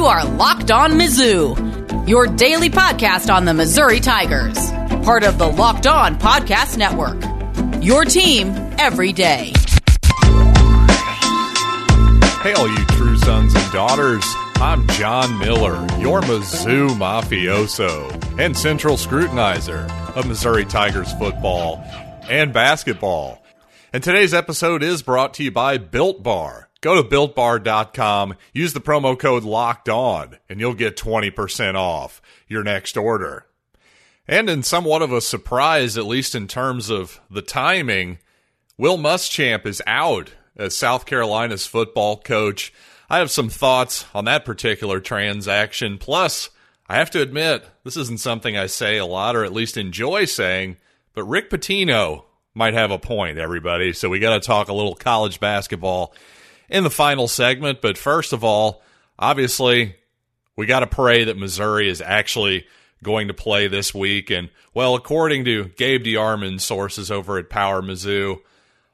You are Locked On Mizzou, your daily podcast on the Missouri Tigers, part of the Locked On Podcast Network. Your team every day. Hey, all you true sons and daughters. I'm John Miller, your Mizzou mafioso and central scrutinizer of Missouri Tigers football and basketball. And today's episode is brought to you by Built Bar. Go to builtbar.com, use the promo code locked on, and you'll get 20% off your next order. And in somewhat of a surprise, at least in terms of the timing, Will Muschamp is out as South Carolina's football coach. I have some thoughts on that particular transaction. Plus, I have to admit, this isn't something I say a lot or at least enjoy saying, but Rick Pitino might have a point, everybody. So we got to talk a little college basketball in the final segment. But first of all, obviously, we got to pray that Missouri is actually going to play this week. And, well, according to Gabe DeArmond's sources over at Power Mizzou,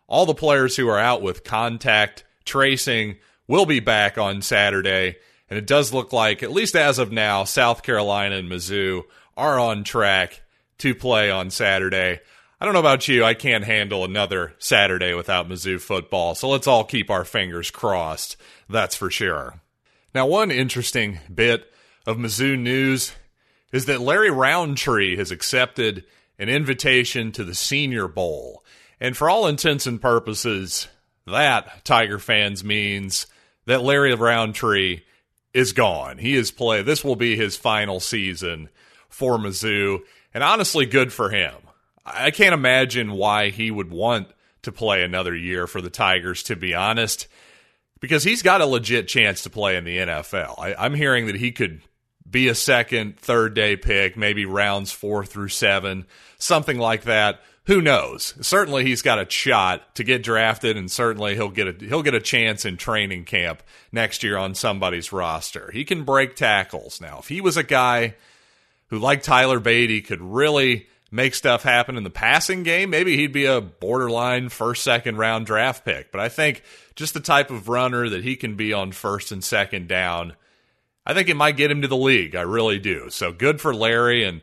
all the players who are out with contact tracing will be back on Saturday. And it does look like, at least as of now, South Carolina and Mizzou are on track to play on Saturday. I don't know about you. I can't handle another Saturday without Mizzou football. So let's all keep our fingers crossed. That's for sure. Now, one interesting bit of Mizzou news is that Larry Rountree has accepted an invitation to the Senior Bowl. And for all intents and purposes, that, Tiger fans, means that Larry Rountree is gone. He is play. This will be his final season for Mizzou. And honestly, good for him. I can't imagine why he would want to play another year for the Tigers, to be honest, because he's got a legit chance to play in the NFL. I, am hearing that he could be a second, third day pick, maybe rounds four through seven, something like that. Who knows? Certainly, he's got a shot to get drafted, and certainly he'll get a he'll get a chance in training camp next year on somebody's roster. He can break tackles now. If he was a guy who, like Tyler Badie, could really make stuff happen in the passing game, maybe he'd be a borderline first, second round draft pick. But I think just the type of runner that he can be on first and second down, I think it might get him to the league. I really do. So good for Larry. And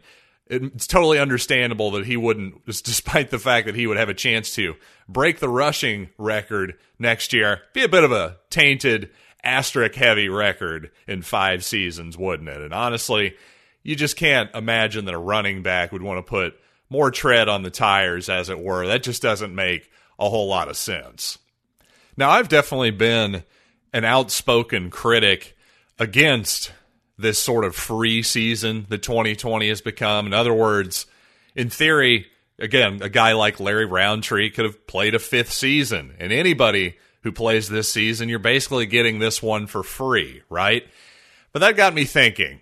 it's totally understandable that he wouldn't, despite the fact that he would have a chance to break the rushing record next year, be a bit of a tainted, asterisk heavy record in five seasons, wouldn't it? And honestly, you just can't imagine that a running back would want to put more tread on the tires, as it were. That just doesn't make a whole lot of sense. Now, I've definitely been an outspoken critic against this sort of free season that 2020 has become. In other words, in theory, again, a guy like Larry Rountree could have played a fifth season, and anybody who plays this season, you're basically getting this one for free, right? But that got me thinking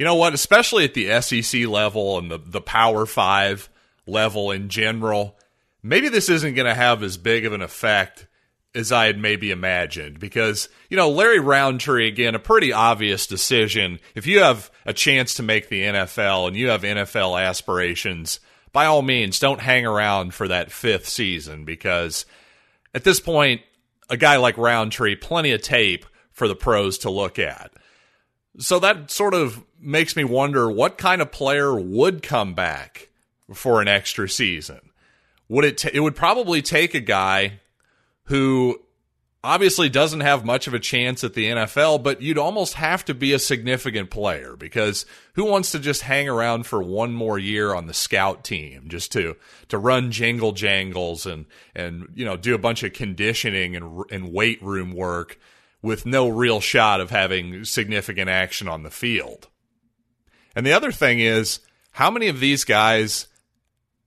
you know what? Especially at the SEC level and the, the Power Five level in general, maybe this isn't going to have as big of an effect as I had maybe imagined. Because, you know, Larry Rountree, again, a pretty obvious decision. If you have a chance to make the NFL and you have NFL aspirations, by all means, don't hang around for that fifth season because at this point, a guy like Rountree, plenty of tape for the pros to look at. So that sort of makes me wonder what kind of player would come back for an extra season. Would it t- it would probably take a guy who obviously doesn't have much of a chance at the NFL, but you'd almost have to be a significant player because who wants to just hang around for one more year on the scout team just to to run jingle jangles and and you know do a bunch of conditioning and and weight room work with no real shot of having significant action on the field. And the other thing is, how many of these guys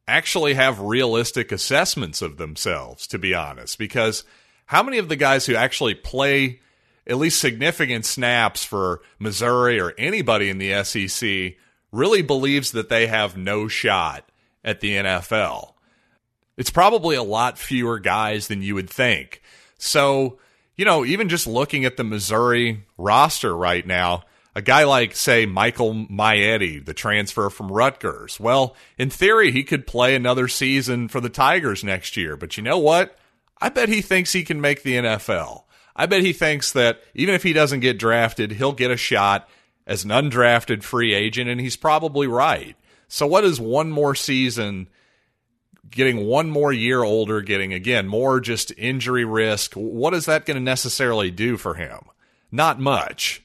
actually have realistic assessments of themselves, to be honest? Because how many of the guys who actually play at least significant snaps for Missouri or anybody in the SEC really believes that they have no shot at the NFL? It's probably a lot fewer guys than you would think. So, you know, even just looking at the Missouri roster right now, a guy like, say, Michael Maietti, the transfer from Rutgers, well, in theory, he could play another season for the Tigers next year. But you know what? I bet he thinks he can make the NFL. I bet he thinks that even if he doesn't get drafted, he'll get a shot as an undrafted free agent, and he's probably right. So, what is one more season, getting one more year older, getting again more just injury risk? What is that going to necessarily do for him? Not much.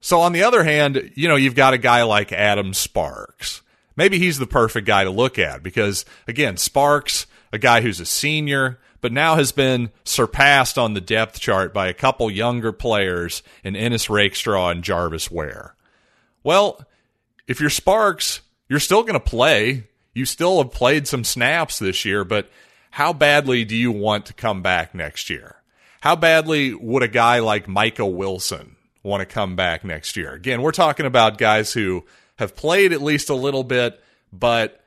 So, on the other hand, you know, you've got a guy like Adam Sparks. Maybe he's the perfect guy to look at because, again, Sparks, a guy who's a senior, but now has been surpassed on the depth chart by a couple younger players in Ennis Rakestraw and Jarvis Ware. Well, if you're Sparks, you're still going to play. You still have played some snaps this year, but how badly do you want to come back next year? How badly would a guy like Micah Wilson want to come back next year? Again, we're talking about guys who have played at least a little bit, but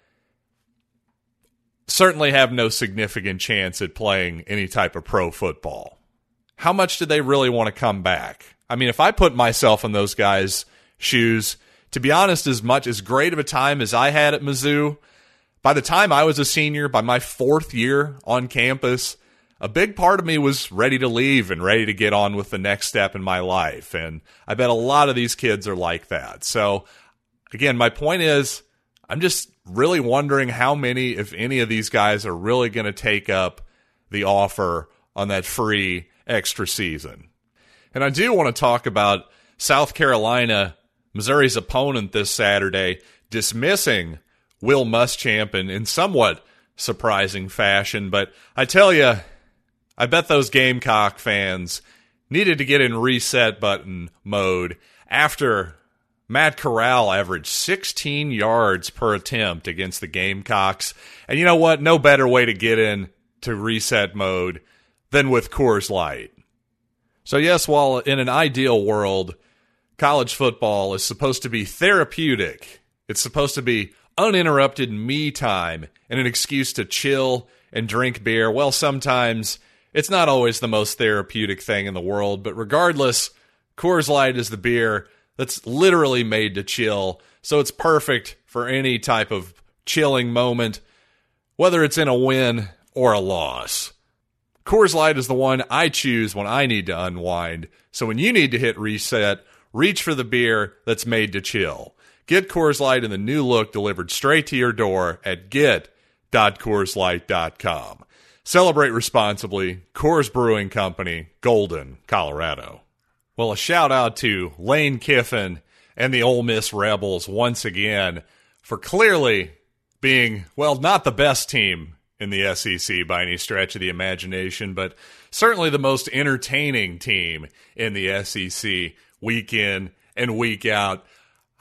certainly have no significant chance at playing any type of pro football. How much do they really want to come back? I mean, if I put myself in those guys' shoes, to be honest, as much as great of a time as I had at Mizzou, by the time I was a senior, by my fourth year on campus, a big part of me was ready to leave and ready to get on with the next step in my life. And I bet a lot of these kids are like that. So, again, my point is I'm just really wondering how many, if any, of these guys are really going to take up the offer on that free extra season. And I do want to talk about South Carolina, Missouri's opponent this Saturday, dismissing Will Muschamp in, in somewhat surprising fashion. But I tell you, I bet those Gamecock fans needed to get in reset button mode after Matt Corral averaged 16 yards per attempt against the Gamecocks. And you know what? No better way to get in to reset mode than with Coors Light. So, yes, while in an ideal world, college football is supposed to be therapeutic, it's supposed to be uninterrupted me time and an excuse to chill and drink beer. Well, sometimes it's not always the most therapeutic thing in the world, but regardless, Coors Light is the beer that's literally made to chill. So it's perfect for any type of chilling moment, whether it's in a win or a loss. Coors Light is the one I choose when I need to unwind. So when you need to hit reset, reach for the beer that's made to chill. Get Coors Light in the new look delivered straight to your door at get.coorslight.com. Celebrate responsibly. Coors Brewing Company, Golden, Colorado. Well, a shout out to Lane Kiffin and the Ole Miss Rebels once again for clearly being, well, not the best team in the SEC by any stretch of the imagination, but certainly the most entertaining team in the SEC week in and week out.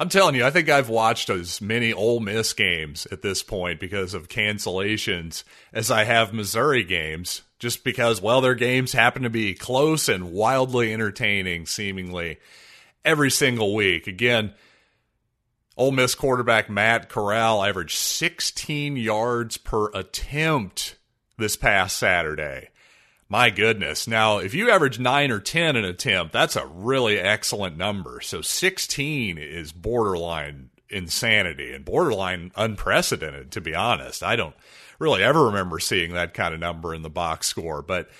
I'm telling you, I think I've watched as many Ole Miss games at this point because of cancellations as I have Missouri games just because, well, their games happen to be close and wildly entertaining, seemingly every single week. Again, Ole Miss quarterback Matt Corral averaged 16 yards per attempt this past Saturday. My goodness. Now, if you average 9 or 10 an attempt, that's a really excellent number. So 16 is borderline insanity and borderline unprecedented, to be honest. I don't really ever remember seeing that kind of number in the box score. But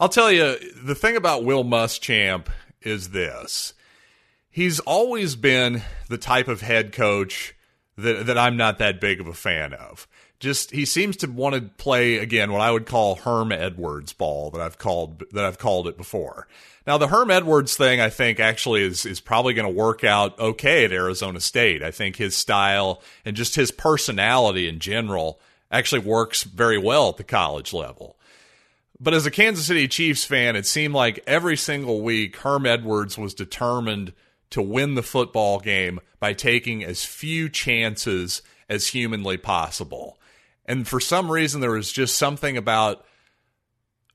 I'll tell you, the thing about Will Muschamp is this. He's always been the type of head coach that, that I'm not that big of a fan of. Just he seems to want to play again what I would call Herm Edwards ball that I've called that I've called it before. Now the Herm Edwards thing I think actually is is probably going to work out okay at Arizona State. I think his style and just his personality in general actually works very well at the college level. But as a Kansas City Chiefs fan, it seemed like every single week Herm Edwards was determined to win the football game by taking as few chances as humanly possible. And for some reason there was just something about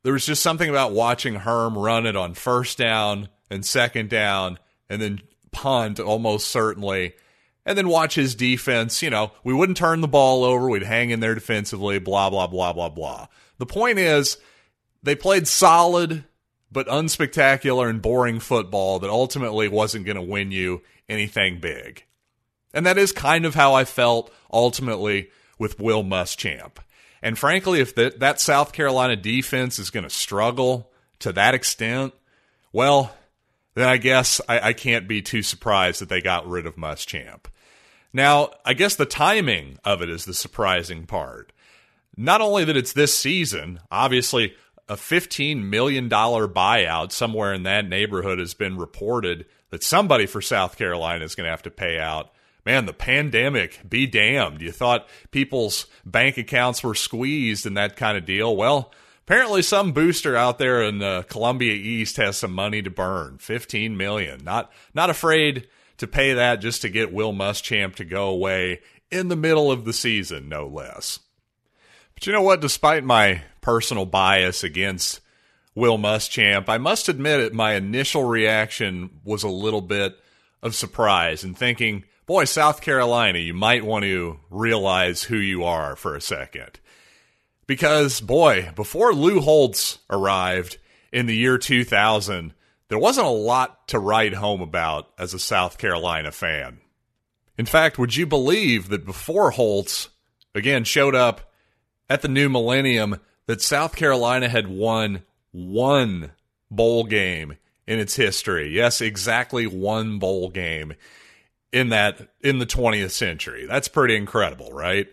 there was just something about watching Herm run it on first down and second down and then punt almost certainly and then watch his defense. You know, we wouldn't turn the ball over. We'd hang in there defensively, blah, blah, blah, blah, blah. The point is, they played solid but unspectacular and boring football that ultimately wasn't going to win you anything big. And that is kind of how I felt ultimately with Will Muschamp. And frankly, if that, that South Carolina defense is going to struggle to that extent, well, then I guess I, I can't be too surprised that they got rid of Muschamp. Now, I guess the timing of it is the surprising part. Not only that it's this season, obviously a $15 million buyout somewhere in that neighborhood has been reported that somebody for South Carolina is going to have to pay out. Man, the pandemic, be damned. You thought people's bank accounts were squeezed and that kind of deal. Well, apparently some booster out there in uh, Columbia East has some money to burn. 15 million. Not not afraid to pay that just to get Will Muschamp to go away in the middle of the season, no less. But you know what? Despite my personal bias against Will Muschamp, I must admit it, my initial reaction was a little bit of surprise and thinking, boy, South Carolina, you might want to realize who you are for a second. Because, boy, before Lou Holtz arrived in the year 2000, there wasn't a lot to write home about as a South Carolina fan. In fact, would you believe that before Holtz, again, showed up at the new millennium, that South Carolina had won one bowl game in its history? Yes, exactly one bowl game in that in the 20th century. That's pretty incredible, right?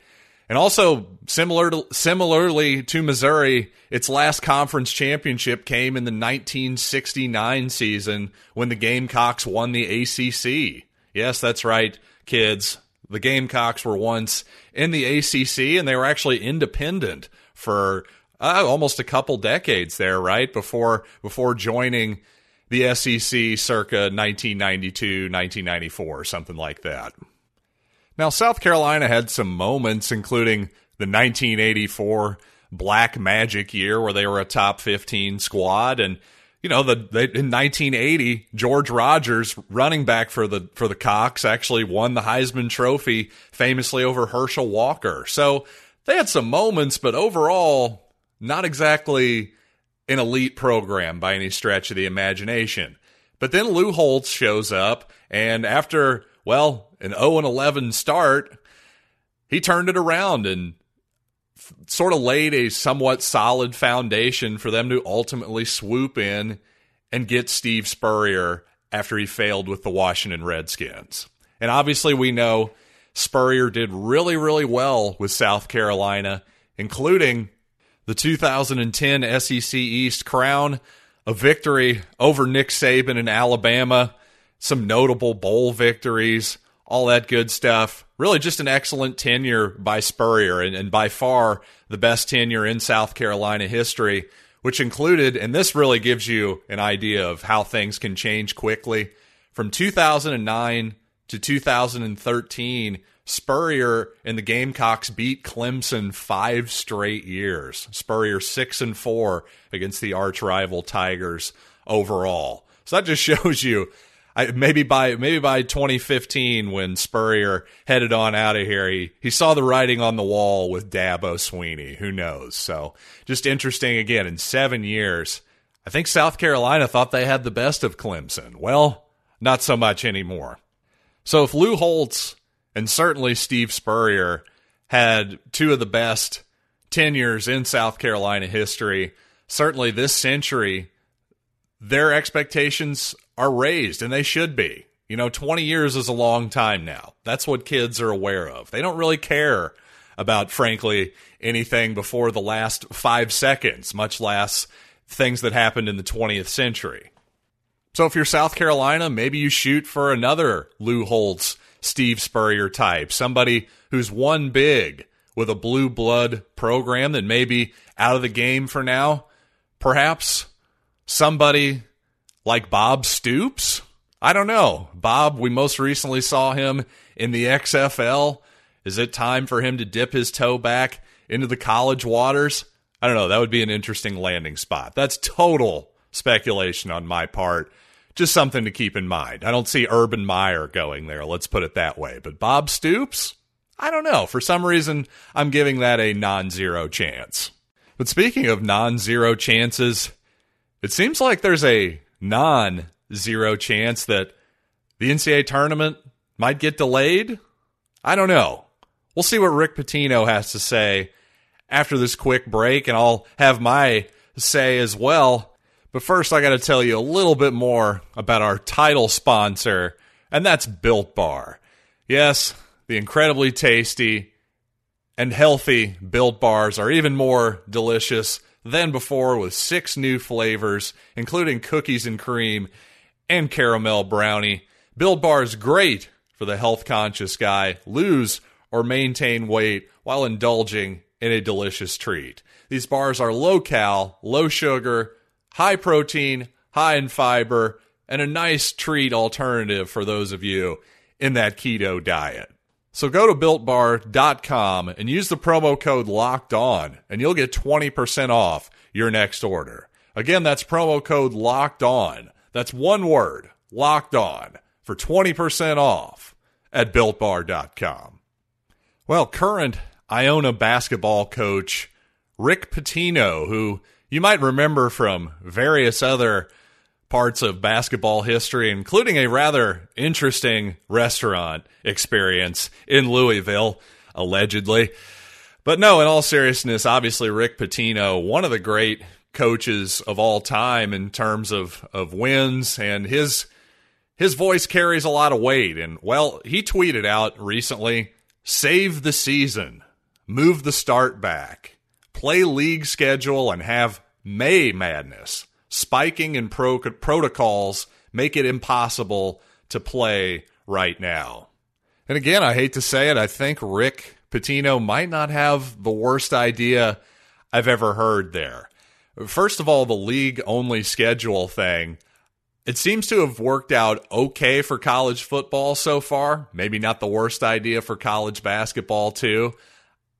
And also similar to, similarly to Missouri, its last conference championship came in the 1969 season when the Gamecocks won the ACC. Yes, that's right, kids. The Gamecocks were once in the ACC and they were actually independent for uh, almost a couple decades there, right? Before before joining the SEC circa 1992, 1994, something like that. Now, South Carolina had some moments, including the 1984 Black Magic year where they were a top 15 squad. And, you know, the, they, in 1980, George Rogers, running back for the, for the Cocks, actually won the Heisman Trophy famously over Herschel Walker. So they had some moments, but overall, not exactly an elite program by any stretch of the imagination. But then Lou Holtz shows up, and after well, an 0 and 11 start, he turned it around and f- sort of laid a somewhat solid foundation for them to ultimately swoop in and get Steve Spurrier after he failed with the Washington Redskins. And obviously, we know Spurrier did really, really well with South Carolina, including the 2010 SEC East crown, a victory over Nick Saban in Alabama some notable bowl victories, all that good stuff. Really, just an excellent tenure by Spurrier, and, and by far the best tenure in South Carolina history, which included, and this really gives you an idea of how things can change quickly. From 2009 to 2013, Spurrier and the Gamecocks beat Clemson five straight years. Spurrier six and four against the arch rival Tigers overall. So that just shows you I, maybe by maybe by 2015 when Spurrier headed on out of here, he, he saw the writing on the wall with Dabo Swinney. Who knows? So just interesting again. In seven years, I think South Carolina thought they had the best of Clemson. Well, not so much anymore. So if Lou Holtz and certainly Steve Spurrier had two of the best tenures in South Carolina history, certainly this century, their expectations are raised, and they should be. You know, 20 years is a long time now. That's what kids are aware of. They don't really care about, frankly, anything before the last five seconds, much less things that happened in the 20th century. So if you're South Carolina, maybe you shoot for another Lou Holtz, Steve Spurrier type, somebody who's won big with a blue blood program that may be out of the game for now. Perhaps somebody like Bob Stoops? I don't know. Bob, we most recently saw him in the XFL. Is it time for him to dip his toe back into the college waters? I don't know. That would be an interesting landing spot. That's total speculation on my part. Just something to keep in mind. I don't see Urban Meyer going there, let's put it that way. But Bob Stoops? I don't know. For some reason, I'm giving that a non zero chance. But speaking of non zero chances, it seems like there's a non zero chance that the NCAA tournament might get delayed? I don't know. We'll see what Rick Pitino has to say after this quick break, and I'll have my say as well. But first, I got to tell you a little bit more about our title sponsor, and that's Built Bar. Yes, the incredibly tasty and healthy Built Bars are even more delicious than before with six new flavors, including cookies and cream and caramel brownie. Built Bar is great for the health conscious guy. Lose or maintain weight while indulging in a delicious treat. These bars are low cal, low sugar, high protein, high in fiber, and a nice treat alternative for those of you in that keto diet. So go to builtbar.com and use the promo code locked on and you'll get 20% off your next order. Again, that's promo code locked on. That's one word, locked on for 20% off at builtbar.com. Well, current Iona basketball coach Rick Pitino, who you might remember from various other parts of basketball history, including a rather interesting restaurant experience in Louisville, allegedly. But no, in all seriousness, obviously Rick Pitino, one of the great coaches of all time in terms of, of wins, and his his voice carries a lot of weight. And well, he tweeted out recently, save the season, move the start back, play league schedule, and have May madness spiking in pro- protocols make it impossible to play right now. And again, I hate to say it, I think Rick Pitino might not have the worst idea I've ever heard there. First of all, the league only schedule thing. It seems to have worked out okay for college football so far. Maybe not the worst idea for college basketball, too.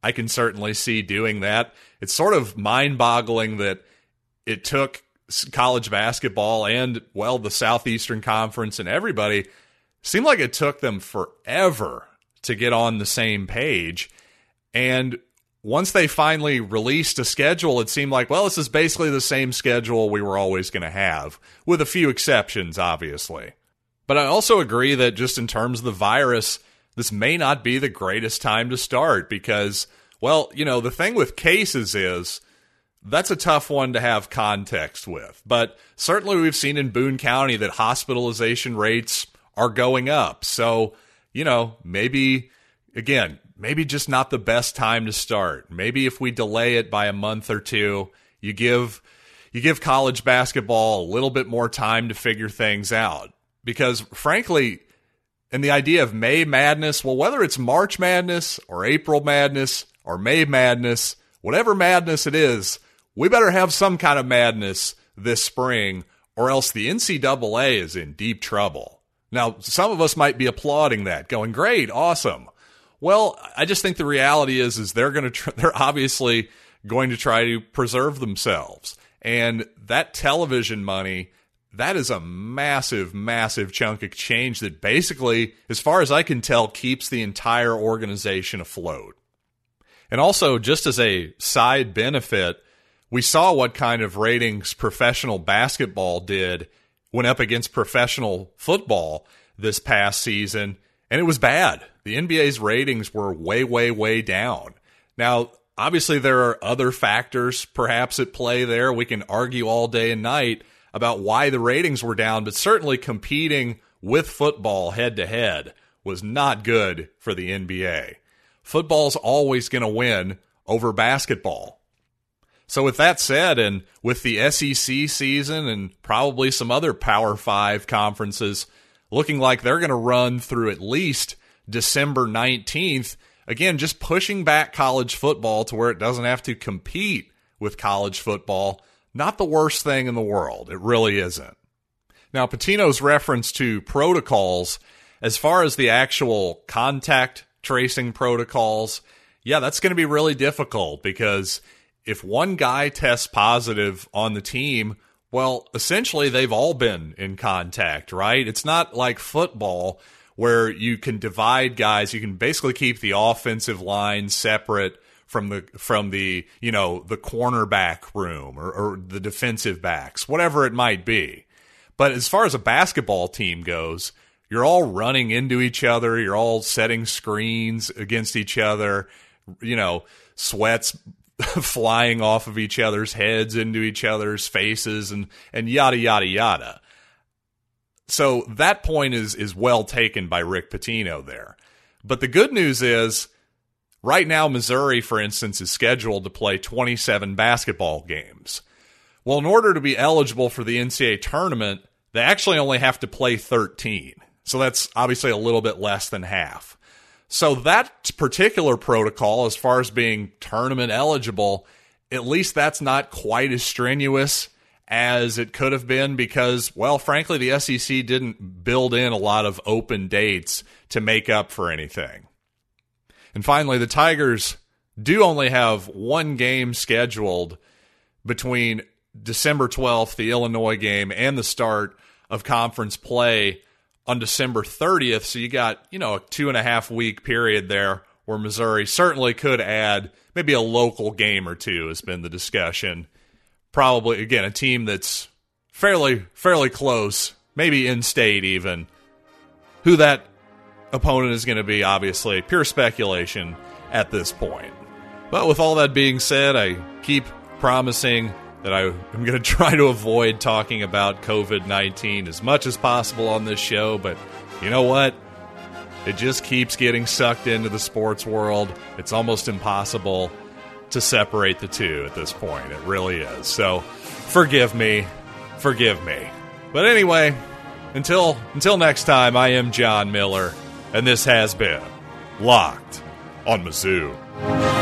I can certainly see doing that. It's sort of mind boggling that it took college basketball and well the Southeastern Conference and everybody seemed like it took them forever to get on the same page. And once they finally released a schedule it seemed like well this is basically the same schedule we were always going to have with a few exceptions obviously. But I also agree that just in terms of the virus this may not be the greatest time to start because well you know the thing with cases is that's a tough one to have context with. But certainly we've seen in Boone County that hospitalization rates are going up. So, you know, maybe, again, maybe just not the best time to start. Maybe if we delay it by a month or two, you give you give college basketball a little bit more time to figure things out. Because frankly, and the idea of May madness, well, whether it's March madness or April madness or May madness, whatever madness it is, we better have some kind of madness this spring, or else the NCAA is in deep trouble. Now, some of us might be applauding that, going, great, awesome. Well, I just think the reality is, is they're going to, tr- they're obviously going to try to preserve themselves. And that television money, that is a massive, massive chunk of change that basically, as far as I can tell, keeps the entire organization afloat. And also, just as a side benefit, we saw what kind of ratings professional basketball did when up against professional football this past season, and it was bad. The NBA's ratings were way, way, way down. Now, obviously, there are other factors perhaps at play there. We can argue all day and night about why the ratings were down, but certainly competing with football head to head was not good for the NBA. Football's always going to win over basketball. So, with that said, and with the SEC season and probably some other Power Five conferences looking like they're going to run through at least December 19th, again, just pushing back college football to where it doesn't have to compete with college football, not the worst thing in the world. It really isn't. Now, Pitino's reference to protocols, as far as the actual contact tracing protocols, yeah, that's going to be really difficult because if one guy tests positive on the team, well, essentially they've all been in contact, right? It's not like football where you can divide guys. You can basically keep the offensive line separate from the from the you know the cornerback room or, or the defensive backs, whatever it might be. But as far as a basketball team goes, you're all running into each other. You're all setting screens against each other. You know, sweats flying off of each other's heads into each other's faces and and yada yada yada. So that point is is well taken by Rick Pitino there. But the good news is right now Missouri for instance is scheduled to play 27 basketball games. Well, in order to be eligible for the NCAA tournament, they actually only have to play 13. So that's obviously a little bit less than half. So that particular protocol, as far as being tournament eligible, at least that's not quite as strenuous as it could have been because, well, frankly, the SEC didn't build in a lot of open dates to make up for anything. And finally, the Tigers do only have one game scheduled between December 12th, the Illinois game, and the start of conference play on December 30th. So you got, you know, a two and a half week period there where Missouri certainly could add maybe a local game or two, has been the discussion. Probably, again, a team that's fairly, fairly close, maybe in state even. Who that opponent is going to be, obviously, pure speculation at this point. But with all that being said, I keep promising that I, am going to try to avoid talking about COVID 19 as much as possible on this show, but you know what? It just keeps getting sucked into the sports world. It's almost impossible to separate the two at this point. It really is. So forgive me. Forgive me. But anyway, until until next time, I am John Miller, and this has been Locked on Mizzou.